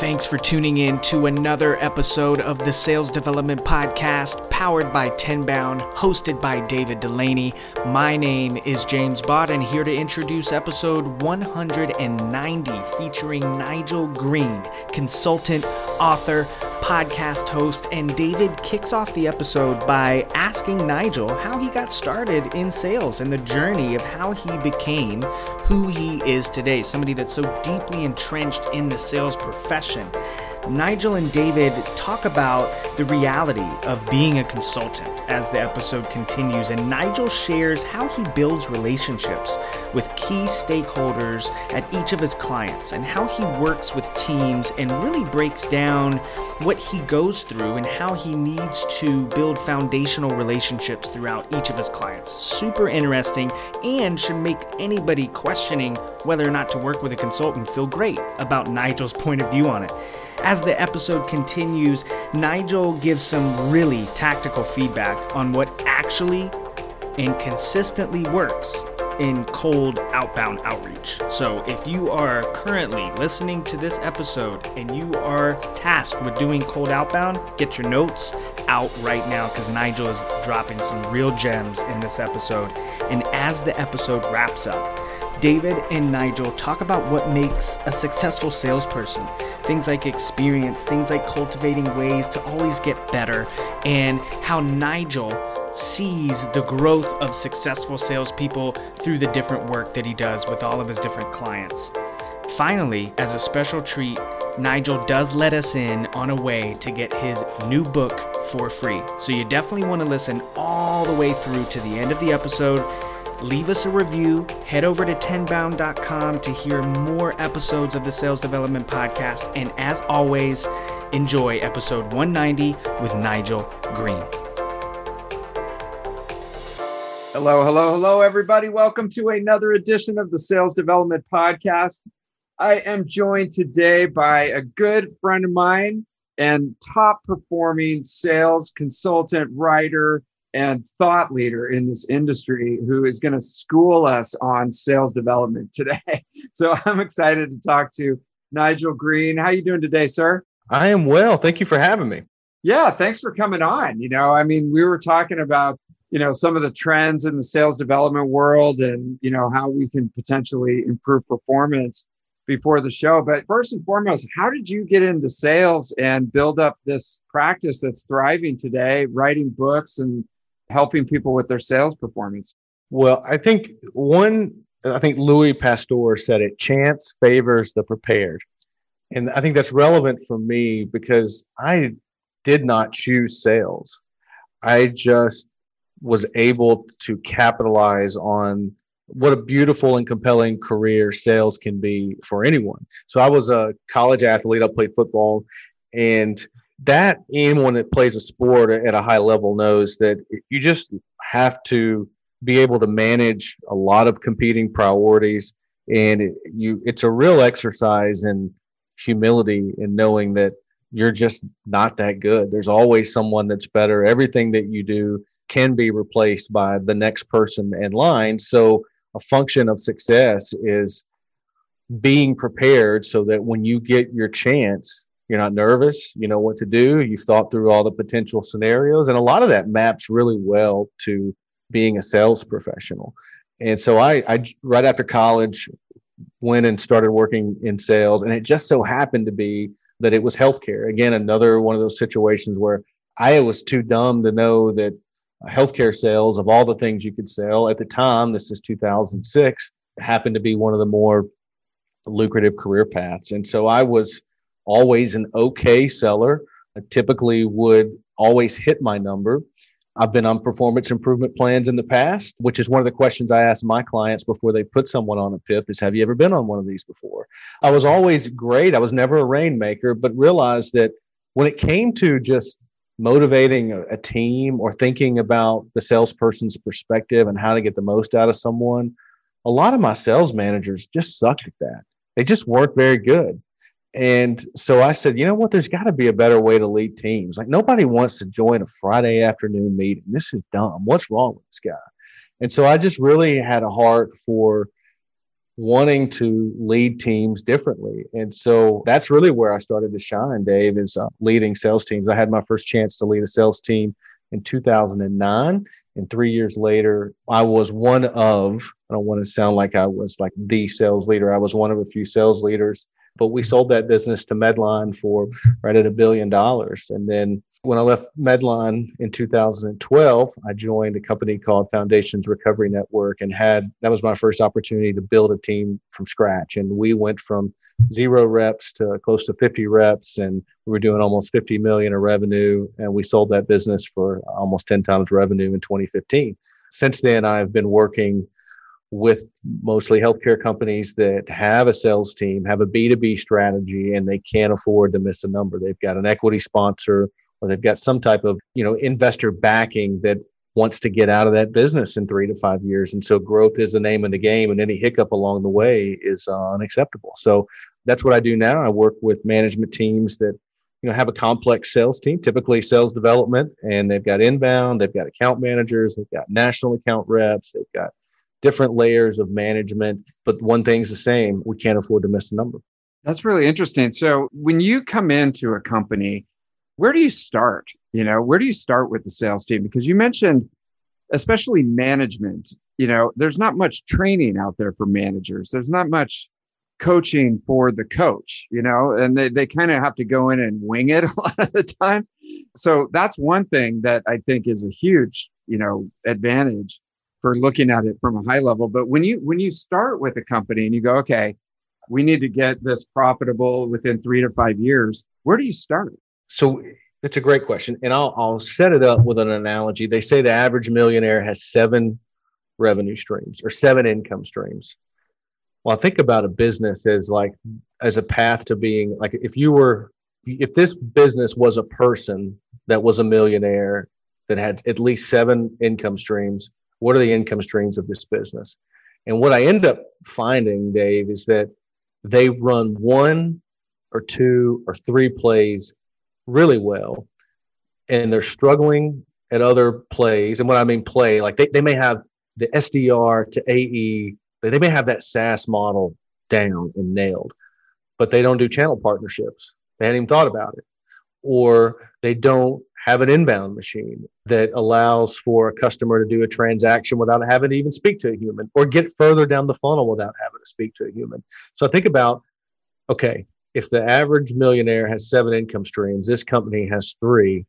Thanks for tuning in to another episode of the Sales Development Podcast, powered by Tenbound, hosted by David Dulany. My name is James Bott, here to introduce episode 190, featuring Nigel Green, consultant, author, podcast host, and David kicks off the episode by asking Nigel how he got started in sales and the journey of how he became who he is today, somebody that's so deeply entrenched in the sales profession. Nigel and David talk about the reality of being a consultant as the episode continues, and Nigel shares how he builds relationships with key stakeholders at each of his clients and how he works with teams and really breaks down what he goes through and how he needs to build foundational relationships throughout each of his clients. Super interesting and should make anybody questioning whether or not to work with a consultant feel great about Nigel's point of view on it. As the episode continues, Nigel gives some really tactical feedback on what actually and consistently works in cold outbound outreach. So, if you are currently listening to this episode and you are tasked with doing cold outbound, get your notes out right now because Nigel is dropping some real gems in this episode. And as the episode wraps up, David and Nigel talk about what makes a successful salesperson. Things like experience, things like cultivating ways to always get better, and how Nigel sees the growth of successful salespeople through the different work that he does with all of his different clients. Finally, as a special treat, Nigel does let us in on a way to get his new book for free. So you definitely want to listen all the way through to the end of the episode leave us a review, head over to tenbound.com to hear more episodes of the Sales Development Podcast, and as always, enjoy episode 190 with Nigel Green. Hello, hello, hello, everybody. Welcome to another edition of the Sales Development Podcast. I am joined today by a good friend of mine and top performing sales consultant, writer, and thought leader in this industry who is going to school us on sales development today. So I'm excited to talk to Nigel Green. How are you doing today, sir? I am well. Thank you for having me. Yeah, thanks for coming on. You know, I mean, we were talking about, you know, some of the trends in the sales development world and, you know, how we can potentially improve performance before the show. But first and foremost, how did you get into sales and build up this practice that's thriving today, writing books and helping people with their sales performance? Well, I think one, I think Louis Pasteur said it chance favors the prepared. And I think that's relevant for me because I did not choose sales. I just was able to capitalize on what a beautiful and compelling career sales can be for anyone. So I was a college athlete. I played football and that anyone that plays a sport at a high level knows that you just have to be able to manage a lot of competing priorities. And it, you it's a real exercise in humility and knowing that you're just not that good. There's always someone that's better. Everything that you do can be replaced by the next person in line. So a function of success is being prepared so that when you get your chance you're not nervous. You know what to do. You've thought through all the potential scenarios. And a lot of that maps really well to being a sales professional. And so I, I right after college, went and started working in sales. And it just so happened to be that it was healthcare. Again, another one of those situations where I was too dumb to know that healthcare sales, of all the things you could sell at the time, this is 2006, happened to be one of the more lucrative career paths. And so I was always an okay seller. I typically would always hit my number. I've been on performance improvement plans in the past, which is one of the questions I ask my clients before they put someone on a PIP is have you ever been on one of these before? I was always great. I was never a rainmaker, but realized that when it came to just motivating a, team or thinking about the salesperson's perspective and how to get the most out of someone, a lot of my sales managers just sucked at that. They just weren't very good. And so I said, you know what? There's got to be a better way to lead teams. Like nobody wants to join a Friday afternoon meeting. This is dumb. What's wrong with this guy? And so I just really had a heart for wanting to lead teams differently. And so that's really where I started to shine, Dave, is uh, leading sales teams. I had my first chance to lead a sales team in 2009. And three years later, I was one of, I don't want to sound like I was like the sales leader. I was one of a few sales leaders, but we sold that business to Medline for right at a billion dollars. And then when I left Medline in 2012, I joined a company called Foundations Recovery Network and had that was my first opportunity to build a team from scratch. And we went from zero reps to close to 50 reps, and we were doing almost 50 million in revenue. And we sold that business for almost 10 times revenue in 2015. Since then, I've been working with mostly healthcare companies that have a sales team, have a B2B strategy, and they can't afford to miss a number. They've got an equity sponsor or they've got some type of you know investor backing that wants to get out of that business in three to five years. And so growth is the name of the game and any hiccup along the way is uh, unacceptable. So that's what i do now. I work with management teams that you know have a complex sales team typically sales development and they've got inbound they've got account managers they've got national account reps they've got different layers of management but one thing's the same we can't afford to miss a number. That's really interesting. So when you come into a company where do you start? You know, where do you start with the sales team? Because you mentioned, especially management, you know, there's not much training out there for managers. There's not much coaching for the coach, you know, and they, they kind of have to go in and wing it a lot of the times. So that's one thing that I think is a huge, you know, advantage for looking at it from a high level. But when you when you start with a company and you go, okay, we need to get this profitable within three to five years, where do you start? So it's a great question. And I'll, I'll set it up with an analogy. They say the average millionaire has seven revenue streams or seven income streams. Well, I think about a business as like, as a path to being like, if you were, if this business was a person that was a millionaire that had at least seven income streams, what are the income streams of this business? And what I end up finding, Dave, is that they run one or two or three plays really well and they're struggling at other plays. And what I mean play, like they, they may have the SDR to AE, they may have that SaaS model down and nailed, but they don't do channel partnerships. They hadn't even thought about it. Or they don't have an inbound machine that allows for a customer to do a transaction without having to even speak to a human or get further down the funnel without having to speak to a human. So think about, okay, if the average millionaire has seven income streams, this company has three.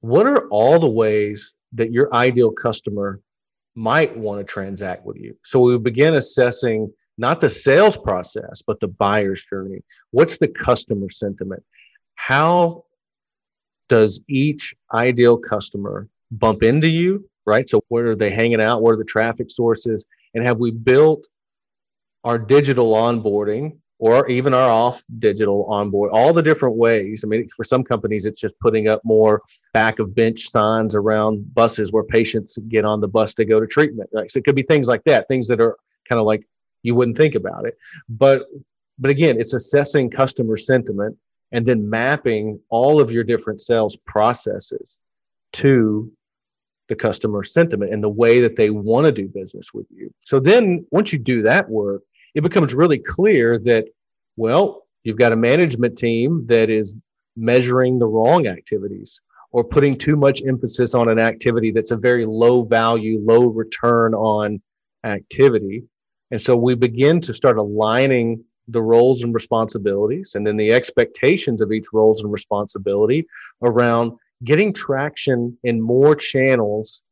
What are all the ways that your ideal customer might want to transact with you? So we begin assessing not the sales process, but the buyer's journey. What's the customer sentiment? How does each ideal customer bump into you? Right. So where are they hanging out? What are the traffic sources? And have we built our digital onboarding or even our off digital onboard, all the different ways. I mean, for some companies, it's just putting up more back of bench signs around buses where patients get on the bus to go to treatment. So it could be things like that, things that are kind of like you wouldn't think about it. But but again, it's assessing customer sentiment and then mapping all of your different sales processes to the customer sentiment and the way that they want to do business with you. So then once you do that work, it becomes really clear that, well, you've got a management team that is measuring the wrong activities or putting too much emphasis on an activity that's a very low value, low return on activity. And so we begin to start aligning the roles and responsibilities and then the expectations of each roles and responsibility around getting traction in more channels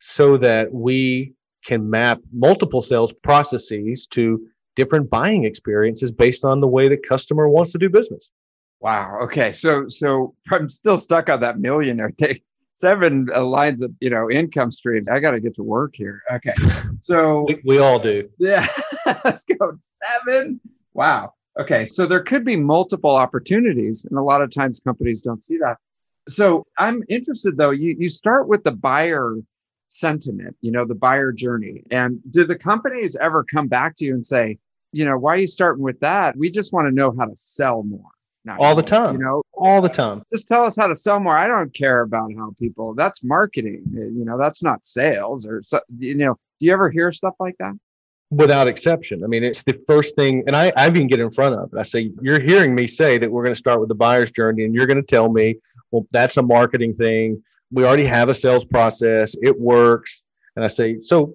so that we can map multiple sales processes to different buying experiences based on the way the customer wants to do business. Wow. Okay. So, so I'm still stuck on that millionaire thing. Seven uh, lines of you know income streams. I got to get to work here. Okay. So we, we all do. Yeah. Let's go. Seven. Wow. Okay. So there could be multiple opportunities, and a lot of times companies don't see that. So I'm interested though. You you start with the buyer sentiment, you know, the buyer journey. And do the companies ever come back to you and say, you know, why are you starting with that? We just want to know how to sell more. Not all the time. You know, all the time. Just tell us how to sell more. I don't care about how people, that's marketing. Eh, you know, that's not sales or, so, you know, do you ever hear stuff like that? without exception. I mean, it's the first thing, and I, I even get in front of it. I say, You're hearing me say that we're going to start with the buyer's journey, and you're going to tell me, Well, that's a marketing thing. We already have a sales process, it works. And I say, So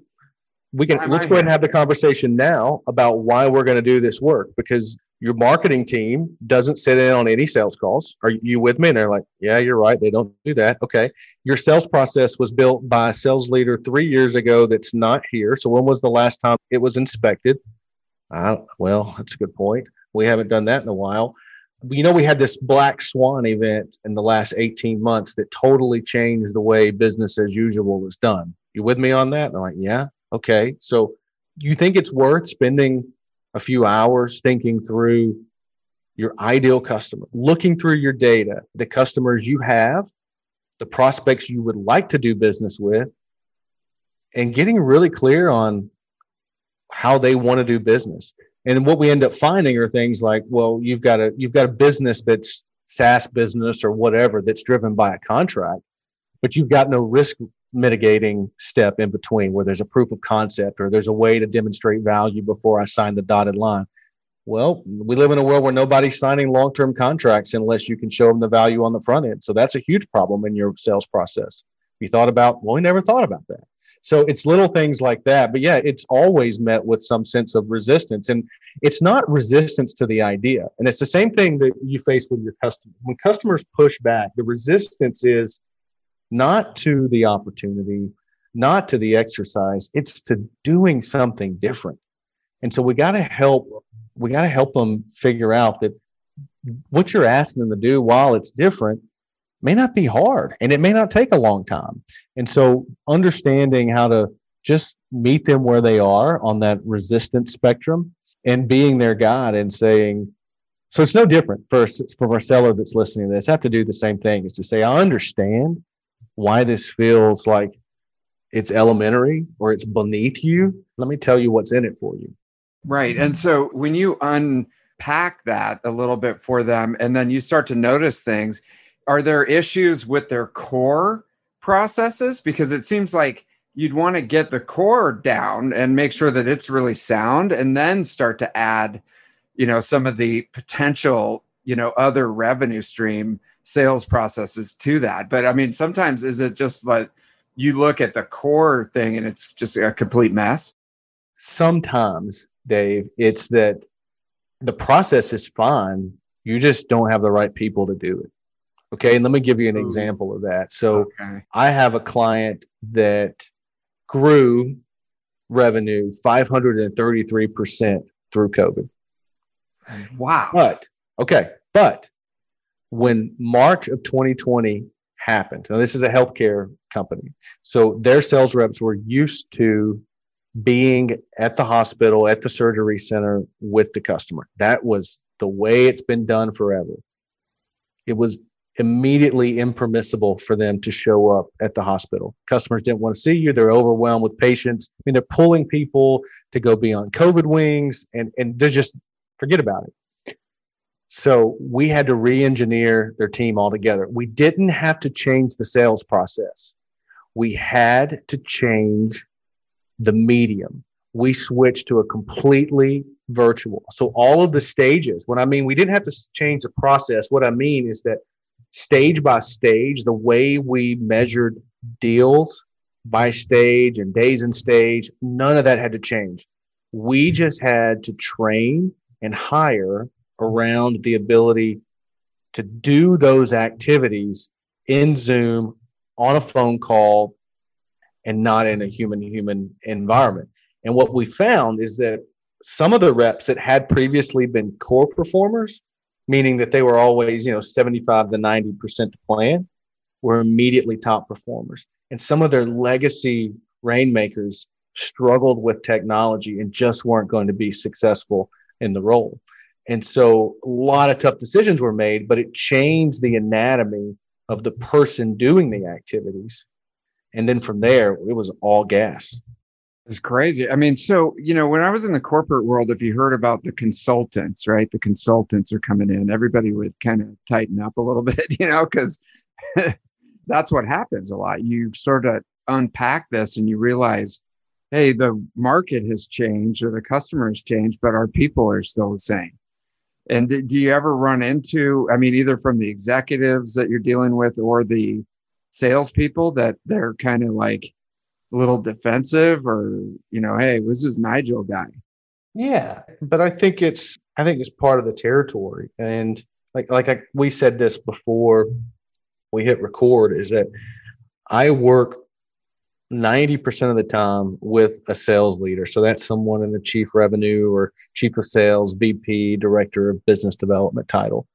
we can let's go ahead and have the conversation now about why we're going to do this work because your marketing team doesn't sit in on any sales calls. Are you with me? And they're like, yeah, you're right. They don't do that. Okay. Your sales process was built by a sales leader three years ago that's not here. So when was the last time it was inspected? Uh, well, that's a good point. We haven't done that in a while. You know, we had this black swan event in the last 18 months that totally changed the way business as usual was done. You with me on that? And they're like, yeah, okay. So you think it's worth spending a few hours thinking through your ideal customer, looking through your data, the customers you have, the prospects you would like to do business with, and getting really clear on how they want to do business. And what we end up finding are things like, well, you've got a you've got a business that's SaaS business or whatever that's driven by a contract, but you've got no risk mitigating step in between where there's a proof of concept or there's a way to demonstrate value before I sign the dotted line. Well, we live in a world where nobody's signing long term contracts unless you can show them the value on the front end. So that's a huge problem in your sales process. You thought about, well, we never thought about that. So it's little things like that. But yeah, it's always met with some sense of resistance. And it's not resistance to the idea. And it's the same thing that you face with your customers. When customers push back, the resistance is not to the opportunity, not to the exercise. It's to doing something different. And so we got to help, we got to help them figure out that what you're asking them to do while it's different may not be hard and it may not take a long time. And so understanding how to just meet them where they are on that resistance spectrum and being their guide and saying, so it's no different for, for a seller that's listening to this. I have to do the same thing is to say, I understand why this feels like it's elementary or it's beneath you. Let me tell you what's in it for you. Right. And so when you unpack that a little bit for them and then you start to notice things, are there issues with their core processes? Because it seems like you'd want to get the core down and make sure that it's really sound and then start to add, you know, some of the potential, you know, other revenue stream sales processes to that. But I mean, sometimes is it just like you look at the core thing and it's just a complete mess? Sometimes, Dave, it's that the process is fine. You just don't have the right people to do it. Okay. And let me give you an Ooh. example of that. So okay. I have a client that grew revenue 533% through COVID. Wow. But, okay. But when March of 2020 happened, now this is a healthcare company, so their sales reps were used to being at the hospital, at the surgery center with the customer. That was the way it's been done forever. It was immediately impermissible for them to show up at the hospital. Customers didn't want to see you. They're overwhelmed with patients. I mean, they're pulling people to go be on COVID wings and, and they're just forget about it. So we had to re engineer their team altogether. We didn't have to change the sales process, we had to change the medium. We switched to a completely virtual. So all of the stages, what I mean, we didn't have to change the process. What I mean is that stage by stage, the way we measured deals by stage and days in stage, none of that had to change. We just had to train and hire around the ability to do those activities in Zoom on a phone call and not in a human human environment. And what we found is that some of the reps that had previously been core performers, meaning that they were always, you know, 75 to 90% to plan, were immediately top performers. And some of their legacy rainmakers struggled with technology and just weren't going to be successful in the role. And so a lot of tough decisions were made, but it changed the anatomy of the person doing the activities. And then from there, it was all gas. It's crazy. I mean, so, you know, when I was in the corporate world, if you heard about the consultants, right? The consultants are coming in, everybody would kind of tighten up a little bit, you know, because that's what happens a lot. You sort of unpack this and you realize hey, the market has changed or the customer has changed, but our people are still the same. And do you ever run into, I mean, either from the executives that you're dealing with or the salespeople that they're kind of like a little defensive or, you know, hey, this is Nigel guy. Yeah. But I think it's, I think it's part of the territory. And like, like I, we said this before we hit record is that I work 90% of the time with a sales leader. So that's someone in the chief revenue or chief of sales, VP, director of business development title.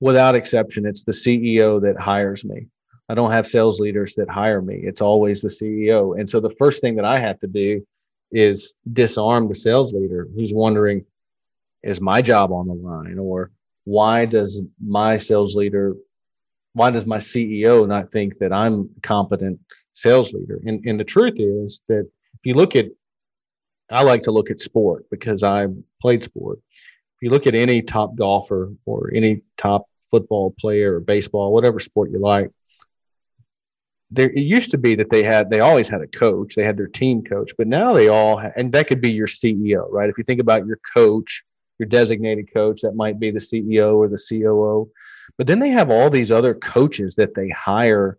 Without exception, it's the CEO that hires me. I don't have sales leaders that hire me. It's always the CEO. And so the first thing that I have to do is disarm the sales leader who's wondering, is my job on the line? Or why does my sales leader why does my CEO not think that I'm competent sales leader? And, and the truth is that if you look at, I like to look at sport because I played sport. If you look at any top golfer or any top football player or baseball, whatever sport you like, there it used to be that they had they always had a coach they had their team coach but now they all and that could be your ceo right if you think about your coach your designated coach that might be the ceo or the coo but then they have all these other coaches that they hire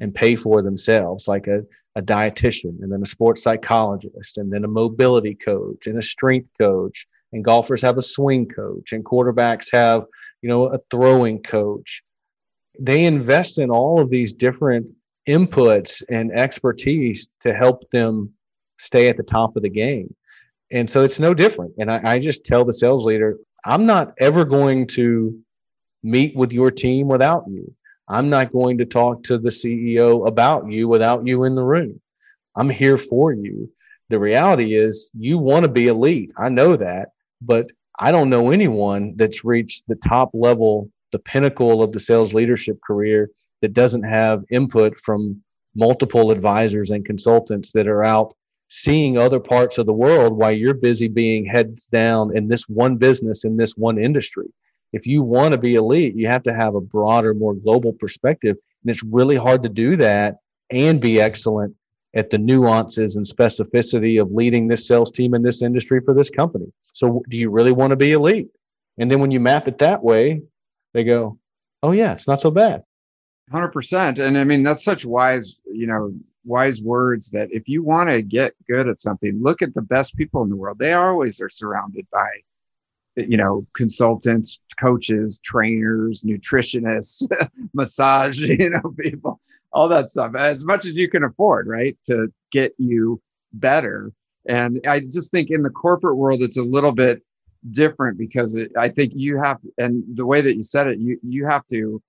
and pay for themselves, like a, a dietitian and then a sports psychologist and then a mobility coach and a strength coach. And golfers have a swing coach and quarterbacks have, you know, a throwing coach. They invest in all of these different inputs and expertise to help them stay at the top of the game. And so it's no different. And I, I just tell the sales leader, I'm not ever going to meet with your team without you. I'm not going to talk to the CEO about you without you in the room. I'm here for you. The reality is, you want to be elite. I know that, but I don't know anyone that's reached the top level, the pinnacle of the sales leadership career that doesn't have input from multiple advisors and consultants that are out seeing other parts of the world while you're busy being heads down in this one business in this one industry if you want to be elite, you have to have a broader, more global perspective. And it's really hard to do that and be excellent at the nuances and specificity of leading this sales team in this industry for this company. So, do you really want to be elite? And then when you map it that way, they go, oh, yeah, it's not so bad. 100%. And I mean, that's such wise, you know, wise words that if you want to get good at something, look at the best people in the world. They always are surrounded by you know, consultants, coaches, trainers, nutritionists, massage, you know, people, all that stuff, as much as you can afford, right? To get you better. And I just think in the corporate world, it's a little bit different because it, I think you have, and the way that you said it, you, you have to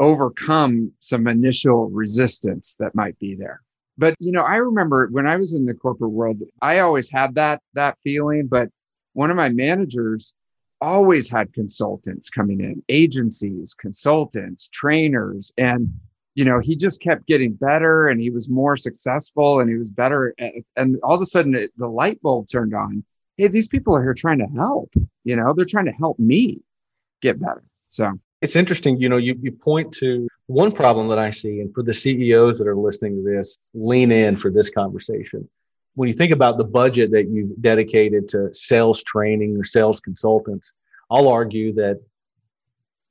overcome some initial resistance that might be there. But, you know, I remember when I was in the corporate world, I always had that, that feeling, but one of my managers always had consultants coming in, agencies, consultants, trainers, and you know he just kept getting better and he was more successful and he was better at, and all of a sudden it, the light bulb turned on hey these people are here trying to help you know they're trying to help me get better so it's interesting you know you, you point to one problem that i see and for the ceos that are listening to this lean in for this conversation. When you think about the budget that you've dedicated to sales training or sales consultants, I'll argue that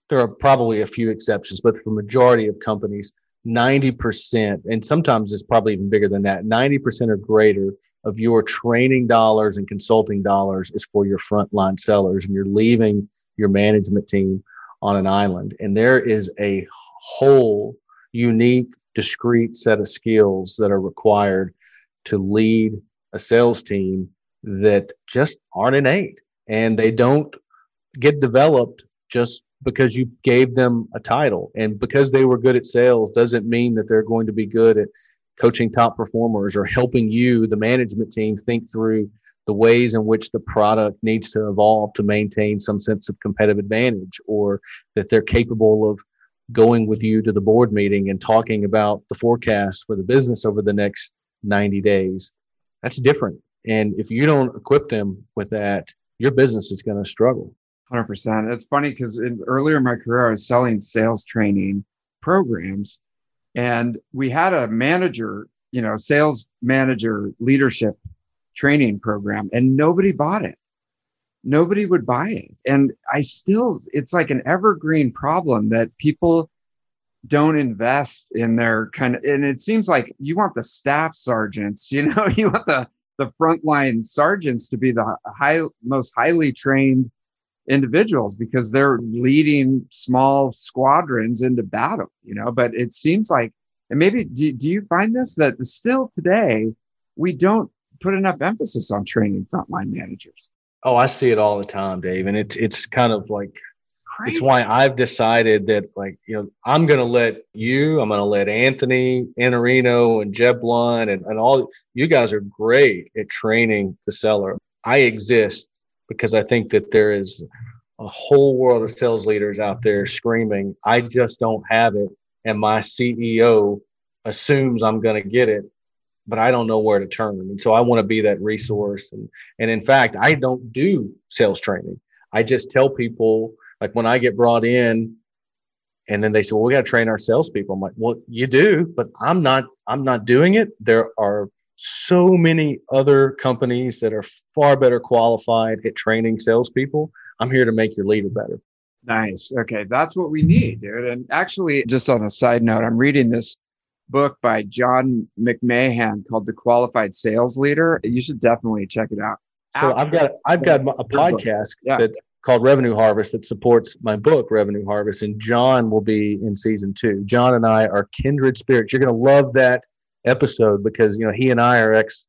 there are probably a few exceptions, but for majority of companies, 90%, and sometimes it's probably even bigger than that, 90% or greater of your training dollars and consulting dollars is for your frontline sellers, and you're leaving your management team on an island. And there is a whole unique, discrete set of skills that are required to lead a sales team that just aren't innate and they don't get developed just because you gave them a title and because they were good at sales doesn't mean that they're going to be good at coaching top performers or helping you the management team think through the ways in which the product needs to evolve to maintain some sense of competitive advantage or that they're capable of going with you to the board meeting and talking about the forecast for the business over the next 90 days. That's different. And if you don't equip them with that, your business is going to struggle. 100%. It's funny because earlier in my career, I was selling sales training programs. And we had a manager you know, sales manager leadership training program and nobody bought it. Nobody would buy it. And I still, it's like an evergreen problem that people don't invest in their kind of, and it seems like you want the staff sergeants, you know, you want the, the frontline sergeants to be the high, most highly trained individuals because they're leading small squadrons into battle, you know, but it seems like, and maybe do, do you find this that still today, we don't put enough emphasis on training frontline managers? Oh, I see it all the time, Dave. And it's, it's kind of like, Crazy. it's why I've decided that like, you know, I'm going to let you, I'm going to let Anthony Iannarino and Jeb Blunt and, and all you guys are great at training the seller. I exist because I think that there is a whole world of sales leaders out there screaming, I just don't have it. And my CEO assumes I'm going to get it, but I don't know where to turn. And so I want to be that resource. And, and in fact, I don't do sales training. I just tell people, like when I get brought in, and then they say, "Well, we got to train our salespeople." I'm like, "Well, you do, but I'm not. I'm not doing it. There are so many other companies that are far better qualified at training salespeople. I'm here to make your leader better. Nice. Okay. That's what we need, dude. And actually, just on a side note, I'm reading this book by John McMahon called The Qualified Sales Leader. You should definitely check it out. So I've got I've got a podcast yeah. that called Revenue Harvest that supports my book Revenue Harvest, and John will be in season two. John and I are kindred spirits. You're going to love that episode because you know he and I are ex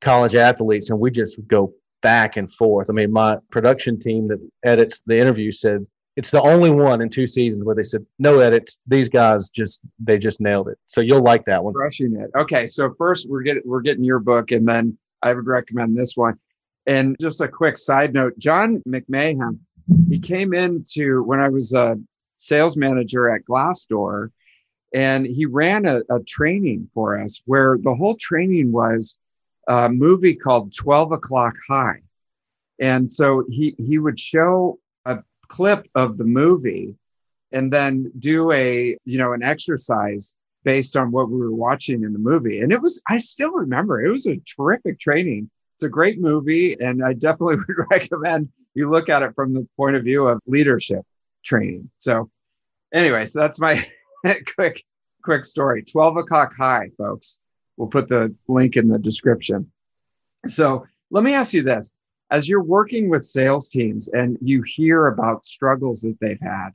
college athletes and we just go back and forth. I mean, my production team that edits the interview said it's the only one in two seasons where they said no edits. These guys just they just nailed it. So you'll like that one. Crushing it. Okay, so first we're getting we're getting your book, and then I would recommend this one. And just a quick side note: John McMahon, he came into when I was a sales manager at Glassdoor and he ran a, a training for us where the whole training was a movie called 12 o'clock high and so he he would show clip of the movie and then do a you know an exercise based on what we were watching in the movie. And it was i still remember it. Was a terrific training. It's a great movie and i definitely would recommend you look at it from the point of view of leadership training. So anyway so that's my quick quick story. 12 o'clock high folks. We'll put the link in the description. So let me ask you this as you're working with sales teams and you hear about struggles that they've had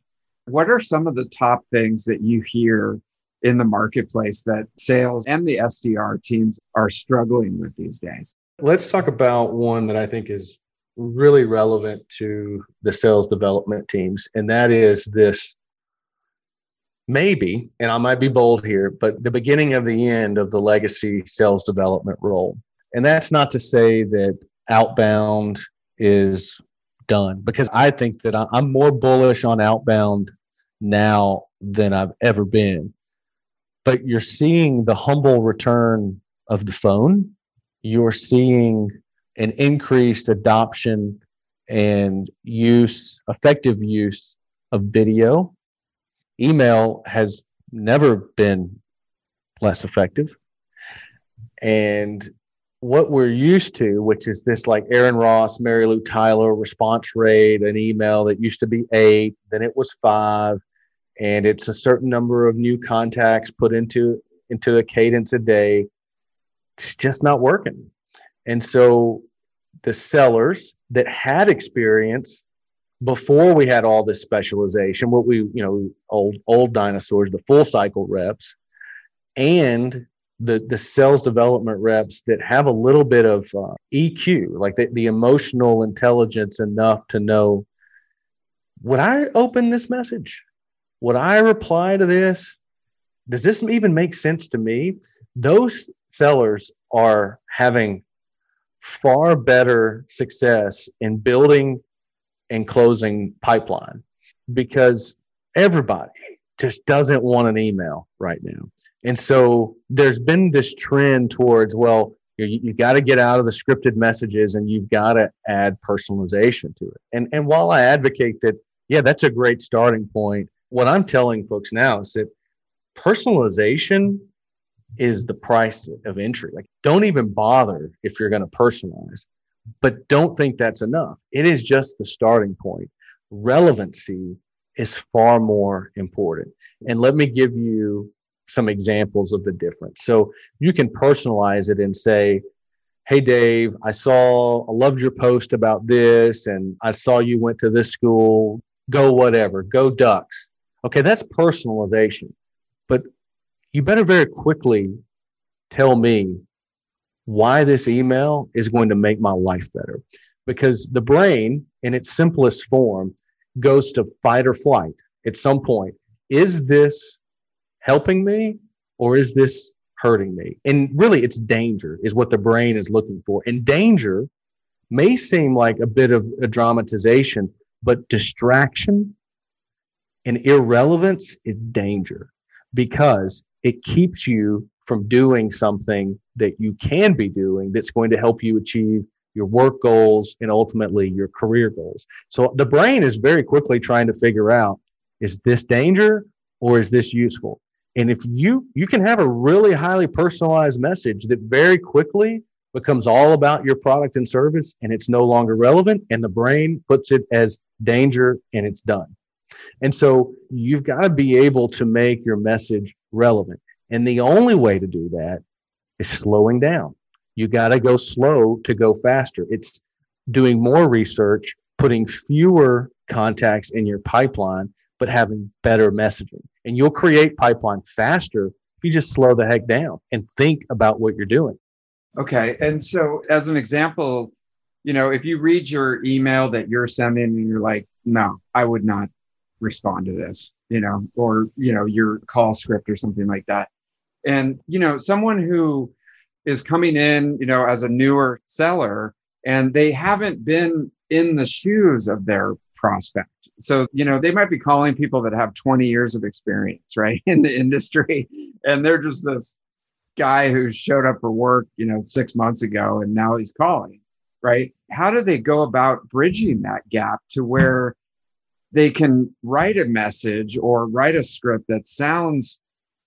what are some of the top things that you hear in the marketplace that sales and the SDR teams are struggling with these days let's talk about one that i think is really relevant to the sales development teams and that is this maybe, and I might be bold here, but the beginning of the end of the legacy sales development role. And that's not to say that outbound is done because I think that I'm more bullish on outbound now than I've ever been. But you're seeing the humble return of the phone. You're seeing an increased adoption and use, effective use of video email has never been less effective. And what we're used to, which is this like Aaron Ross, Marylou Tyler response rate, an email that used to be eight, then it was five, and it's a certain number of new contacts put into into a cadence a day. It's just not working. And so the sellers that had experience before we had all this specialization, what we, you know, old old dinosaurs, the full cycle reps, and the the sales development reps that have a little bit of uh, EQ, like the, the emotional intelligence enough to know would I open this message? Would I reply to this? Does this even make sense to me? Those sellers are having far better success in building and closing pipeline because everybody just doesn't want an email right now. And so there's been this trend towards, well, you, you got to get out of the scripted messages and you've got to add personalization to it. And, and while I advocate that, yeah, that's a great starting point, what I'm telling folks now is that personalization is the price of entry. Like, don't even bother if you're going to personalize, but don't think that's enough. It is just the starting point. Relevancy is far more important. And let me give you some examples of the difference. So you can personalize it and say, Hey, Dave, I saw, I loved your post about this, and I saw you went to this school. Go whatever, go ducks. Okay, that's personalization. But you better very quickly tell me why this email is going to make my life better. Because the brain, in its simplest form, goes to fight or flight at some point. Is this helping me or is this hurting me? And really, it's danger, is what the brain is looking for. And danger may seem like a bit of a dramatization, but distraction and irrelevance is danger because it keeps you from doing something that you can be doing that's going to help you achieve your work goals and ultimately your career goals. So the brain is very quickly trying to figure out is this danger or is this useful? And if you you can have a really highly personalized message that very quickly becomes all about your product and service and it's no longer relevant and the brain puts it as danger and it's done. And so you've got to be able to make your message relevant. And the only way to do that is slowing down. You got to go slow to go faster. It's doing more research, putting fewer contacts in your pipeline, but having better messaging. And you'll create pipeline faster if you just slow the heck down and think about what you're doing. Okay. And so, as an example, you know, if you read your email that you're sending and you're like, no, I would not respond to this, you know, or, you know, your call script or something like that. And, you know, someone who is coming in, you know, as a newer seller and they haven't been in the shoes of their prospect. So, you know, they might be calling people that have 20 years of experience, right, in the industry. And they're just this guy who showed up for work, you know, six months ago and now he's calling, right? How do they go about bridging that gap to where they can write a message or write a script that sounds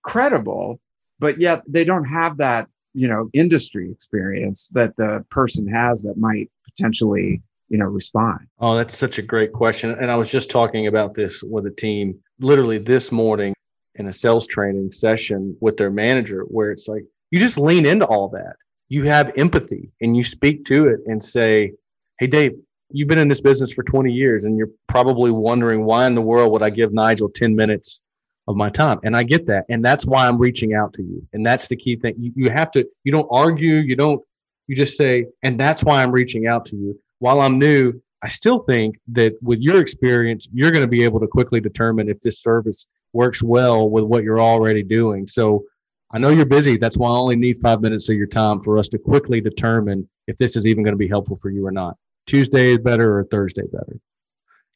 credible, but yet they don't have that, you know, industry experience that the person has that might potentially, you know, respond? Oh, that's such a great question. And I was just talking about this with a team literally this morning in a sales training session with their manager, where it's like, you just lean into all that. You have empathy and you speak to it and say, Hey, Dave, you've been in this business for 20 years and you're probably wondering why in the world would I give Nigel 10 minutes of my time? And I get that. And that's why I'm reaching out to you. And that's the key thing. You, you have to, you don't argue, you don't, you just say, and that's why I'm reaching out to you. While I'm new, I still think that with your experience, you're going to be able to quickly determine if this service works well with what you're already doing. So I know you're busy. That's why I only need five minutes of your time for us to quickly determine if this is even going to be helpful for you or not. Tuesday is better or Thursday better.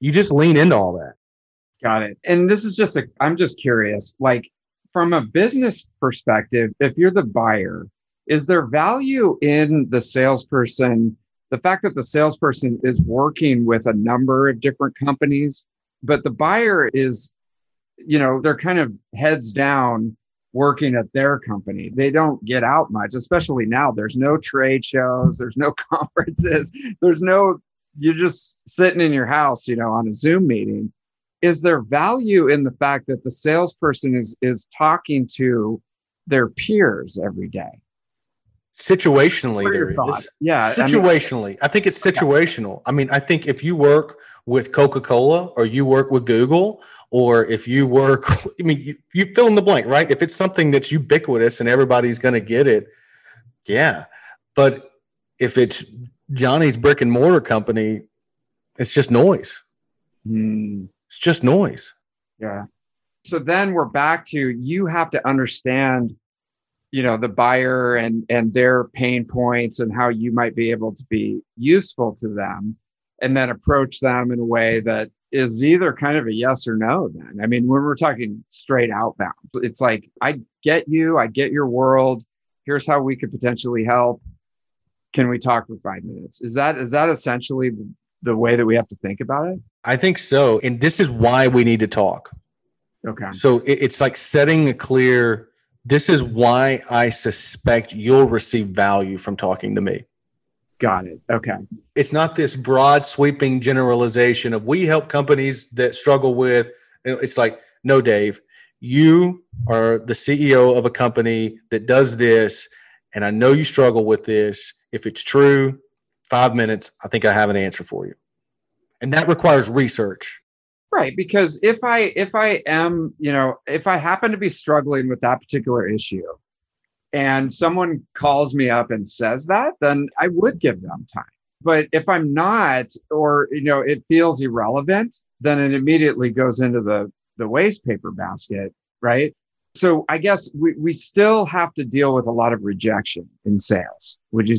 You just lean into all that. Got it. And this is just a, I'm just curious, like from a business perspective, if you're the buyer, is there value in the salesperson? The fact that the salesperson is working with a number of different companies, but the buyer is, you know, they're kind of heads down working at their company. They don't get out much, especially now. There's no trade shows, there's no conferences, there's no, you're just sitting in your house, you know, on a Zoom meeting. Is there value in the fact that the salesperson is is talking to their peers every day? Situationally, there is. Yeah. Situationally. I, mean, I think it's situational. Okay. I mean, I think if you work with Coca Cola or you work with Google or if you work, I mean, you, you fill in the blank, right? If it's something that's ubiquitous and everybody's going to get it, yeah. But if it's Johnny's brick and mortar company, it's just noise. Mm. It's just noise. Yeah. So then we're back to you have to understand, you know, the buyer and and their pain points and how you might be able to be useful to them and then approach them in a way that is either kind of a yes or no then. I mean when we're talking straight outbound it's like i get you i get your world. Here's how we could potentially help. Can we talk for five minutes? Is that is that essentially the way that we have to think about it? I think so. And this is why we need to talk. Okay. So it's like setting a clear This is why I suspect you'll receive value from talking to me. Got it. Okay. It's not this broad sweeping generalization of we help companies that struggle with it's like no Dave, you are the CEO of a company that does this and I know you struggle with this. If it's true, 5 minutes, I think I have an answer for you. And that requires research. Right, because if I if I am, you know, if I happen to be struggling with that particular issue, and someone calls me up and says that, then I would give them time. But if I'm not, or you know, it feels irrelevant, then it immediately goes into the the waste paper basket, right? So I guess we, we still have to deal with a lot of rejection in sales. Would you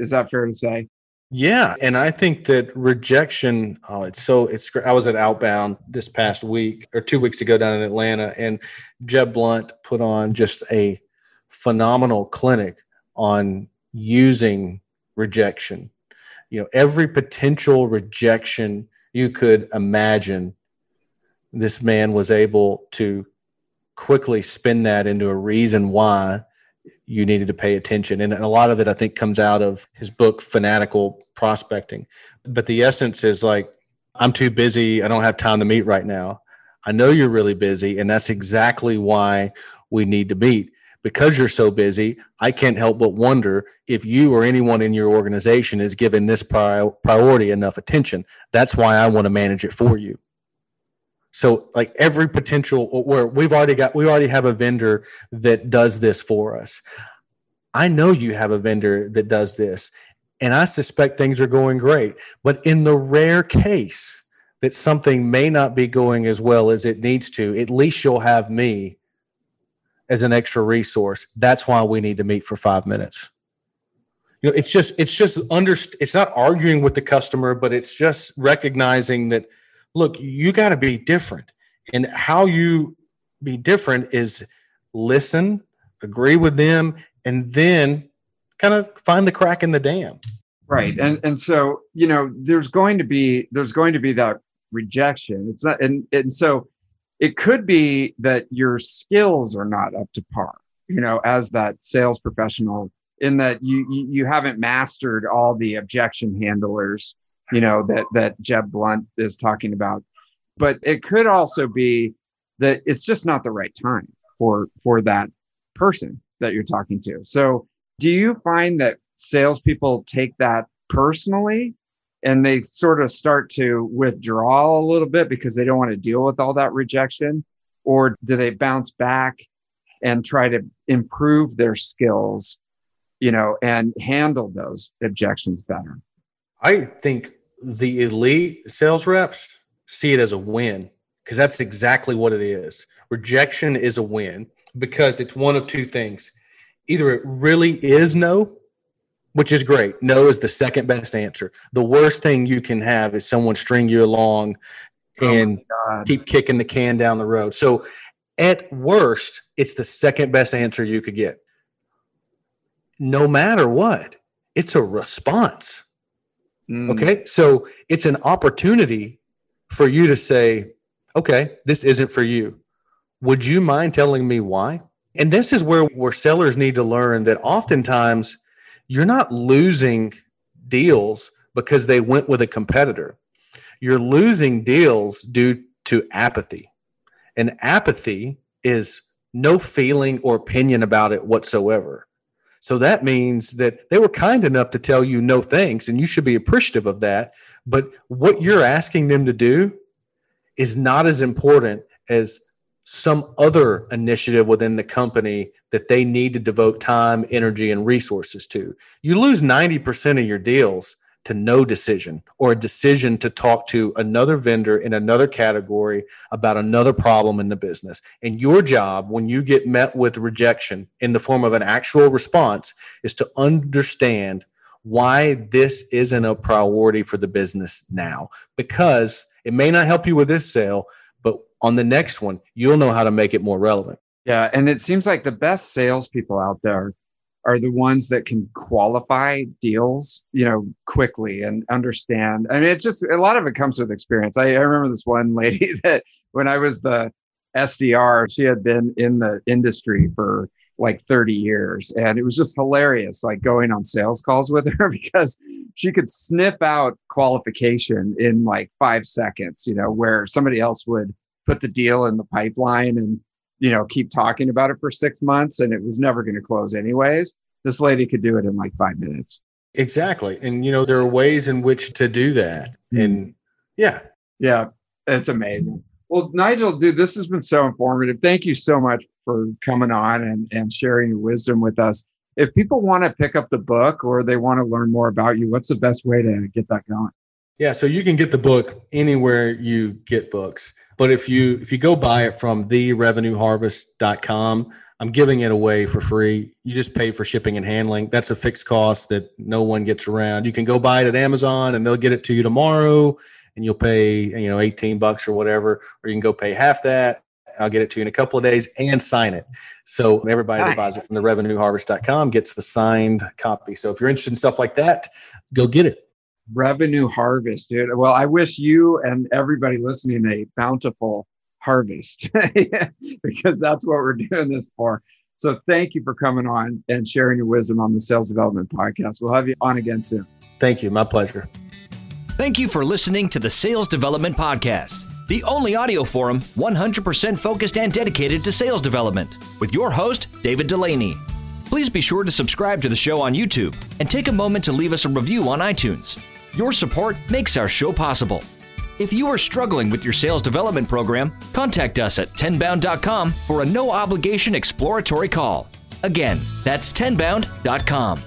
is that fair to say? Yeah, and I think that rejection. Oh, it's so it's. I was at Outbound this past week or two weeks ago down in Atlanta, and Jeb Blount put on just a phenomenal clinic on using rejection. You know, every potential rejection you could imagine, this man was able to quickly spin that into a reason why you needed to pay attention. And a lot of it, I think, comes out of his book, Fanatical Prospecting. But the essence is like, I'm too busy. I don't have time to meet right now. I know you're really busy. And that's exactly why we need to meet because you're so busy, I can't help but wonder if you or anyone in your organization is given this pri- priority enough attention. That's why I want to manage it for you. So, like every potential where we've already got, we already have a vendor that does this for us. I know you have a vendor that does this, and I suspect things are going great. But in the rare case that something may not be going as well as it needs to, at least you'll have me as an extra resource. That's why we need to meet for five minutes. You know, it's just it's just under it's not arguing with the customer, but it's just recognizing that look, you got to be different, and how you be different is listen, agree with them, and then kind of find the crack in the dam. Right, and and so you know, there's going to be there's going to be that rejection. It's not, and and so it could be that your skills are not up to par you know as that sales professional in that you you haven't mastered all the objection handlers you know that that jeb Blount is talking about but it could also be that it's just not the right time for for that person that you're talking to so do you find that salespeople take that personally and they sort of start to withdraw a little bit because they don't want to deal with all that rejection? Or do they bounce back and try to improve their skills, you know, and handle those objections better? I think the elite sales reps see it as a win because that's exactly what it is. Rejection is a win because it's one of two things. Either it really is no, which is great. No is the second best answer. The worst thing you can have is someone string you along oh and keep kicking the can down the road. So at worst, it's the second best answer you could get. No matter what, it's a response. Mm. Okay. So it's an opportunity for you to say, okay, this isn't for you. Would you mind telling me why? And this is where, where sellers need to learn that oftentimes you're not losing deals because they went with a competitor. You're losing deals due to apathy. And apathy is no feeling or opinion about it whatsoever. So that means that they were kind enough to tell you no thanks, and you should be appreciative of that. But what you're asking them to do is not as important as some other initiative within the company that they need to devote time, energy, and resources to. You lose 90% of your deals to no decision or a decision to talk to another vendor in another category about another problem in the business. And your job, when you get met with rejection in the form of an actual response, is to understand why this isn't a priority for the business now. Because it may not help you with this sale, but on the next one, you'll know how to make it more relevant. Yeah. And it seems like the best salespeople out there are the ones that can qualify deals, you know, quickly and understand. I mean, it's just a lot of it comes with experience. I, I remember this one lady that when I was the SDR. She had been in the industry for like 30 years. And it was just hilarious, like going on sales calls with her because she could sniff out qualification in like five seconds, you know, where somebody else would put the deal in the pipeline and, you know, keep talking about it for six months and it was never going to close anyways. This lady could do it in like five minutes. Exactly. And, you know, there are ways in which to do that. Mm. And yeah. Yeah. It's amazing. Well, Nigel, dude, this has been so informative. Thank you so much for coming on and, and sharing your wisdom with us. If people want to pick up the book or they want to learn more about you, what's the best way to get that going? Yeah, so you can get the book anywhere you get books. But if you if you go buy it from therevenueharvest.com, I'm giving it away for free. You just pay for shipping and handling. That's a fixed cost that no one gets around. You can go buy it at Amazon and they'll get it to you tomorrow and you'll pay, you know, 18 bucks or whatever, or you can go pay half that. I'll get it to you in a couple of days and sign it. So everybody that buys it from the revenueharvest.com gets a signed copy. So if you're interested in stuff like that, go get it. Revenue harvest, dude. Well, I wish you and everybody listening a bountiful harvest because that's what we're doing this for. So thank you for coming on and sharing your wisdom on the Sales Development Podcast. We'll have you on again soon. Thank you. My pleasure. Thank you for listening to the Sales Development Podcast, the only audio forum 100% focused and dedicated to sales development, with your host, David Dulany. Please be sure to subscribe to the show on YouTube and take a moment to leave us a review on iTunes. Your support makes our show possible. If you are struggling with your sales development program, contact us at tenbound.com for a no obligation exploratory call. Again, that's tenbound.com.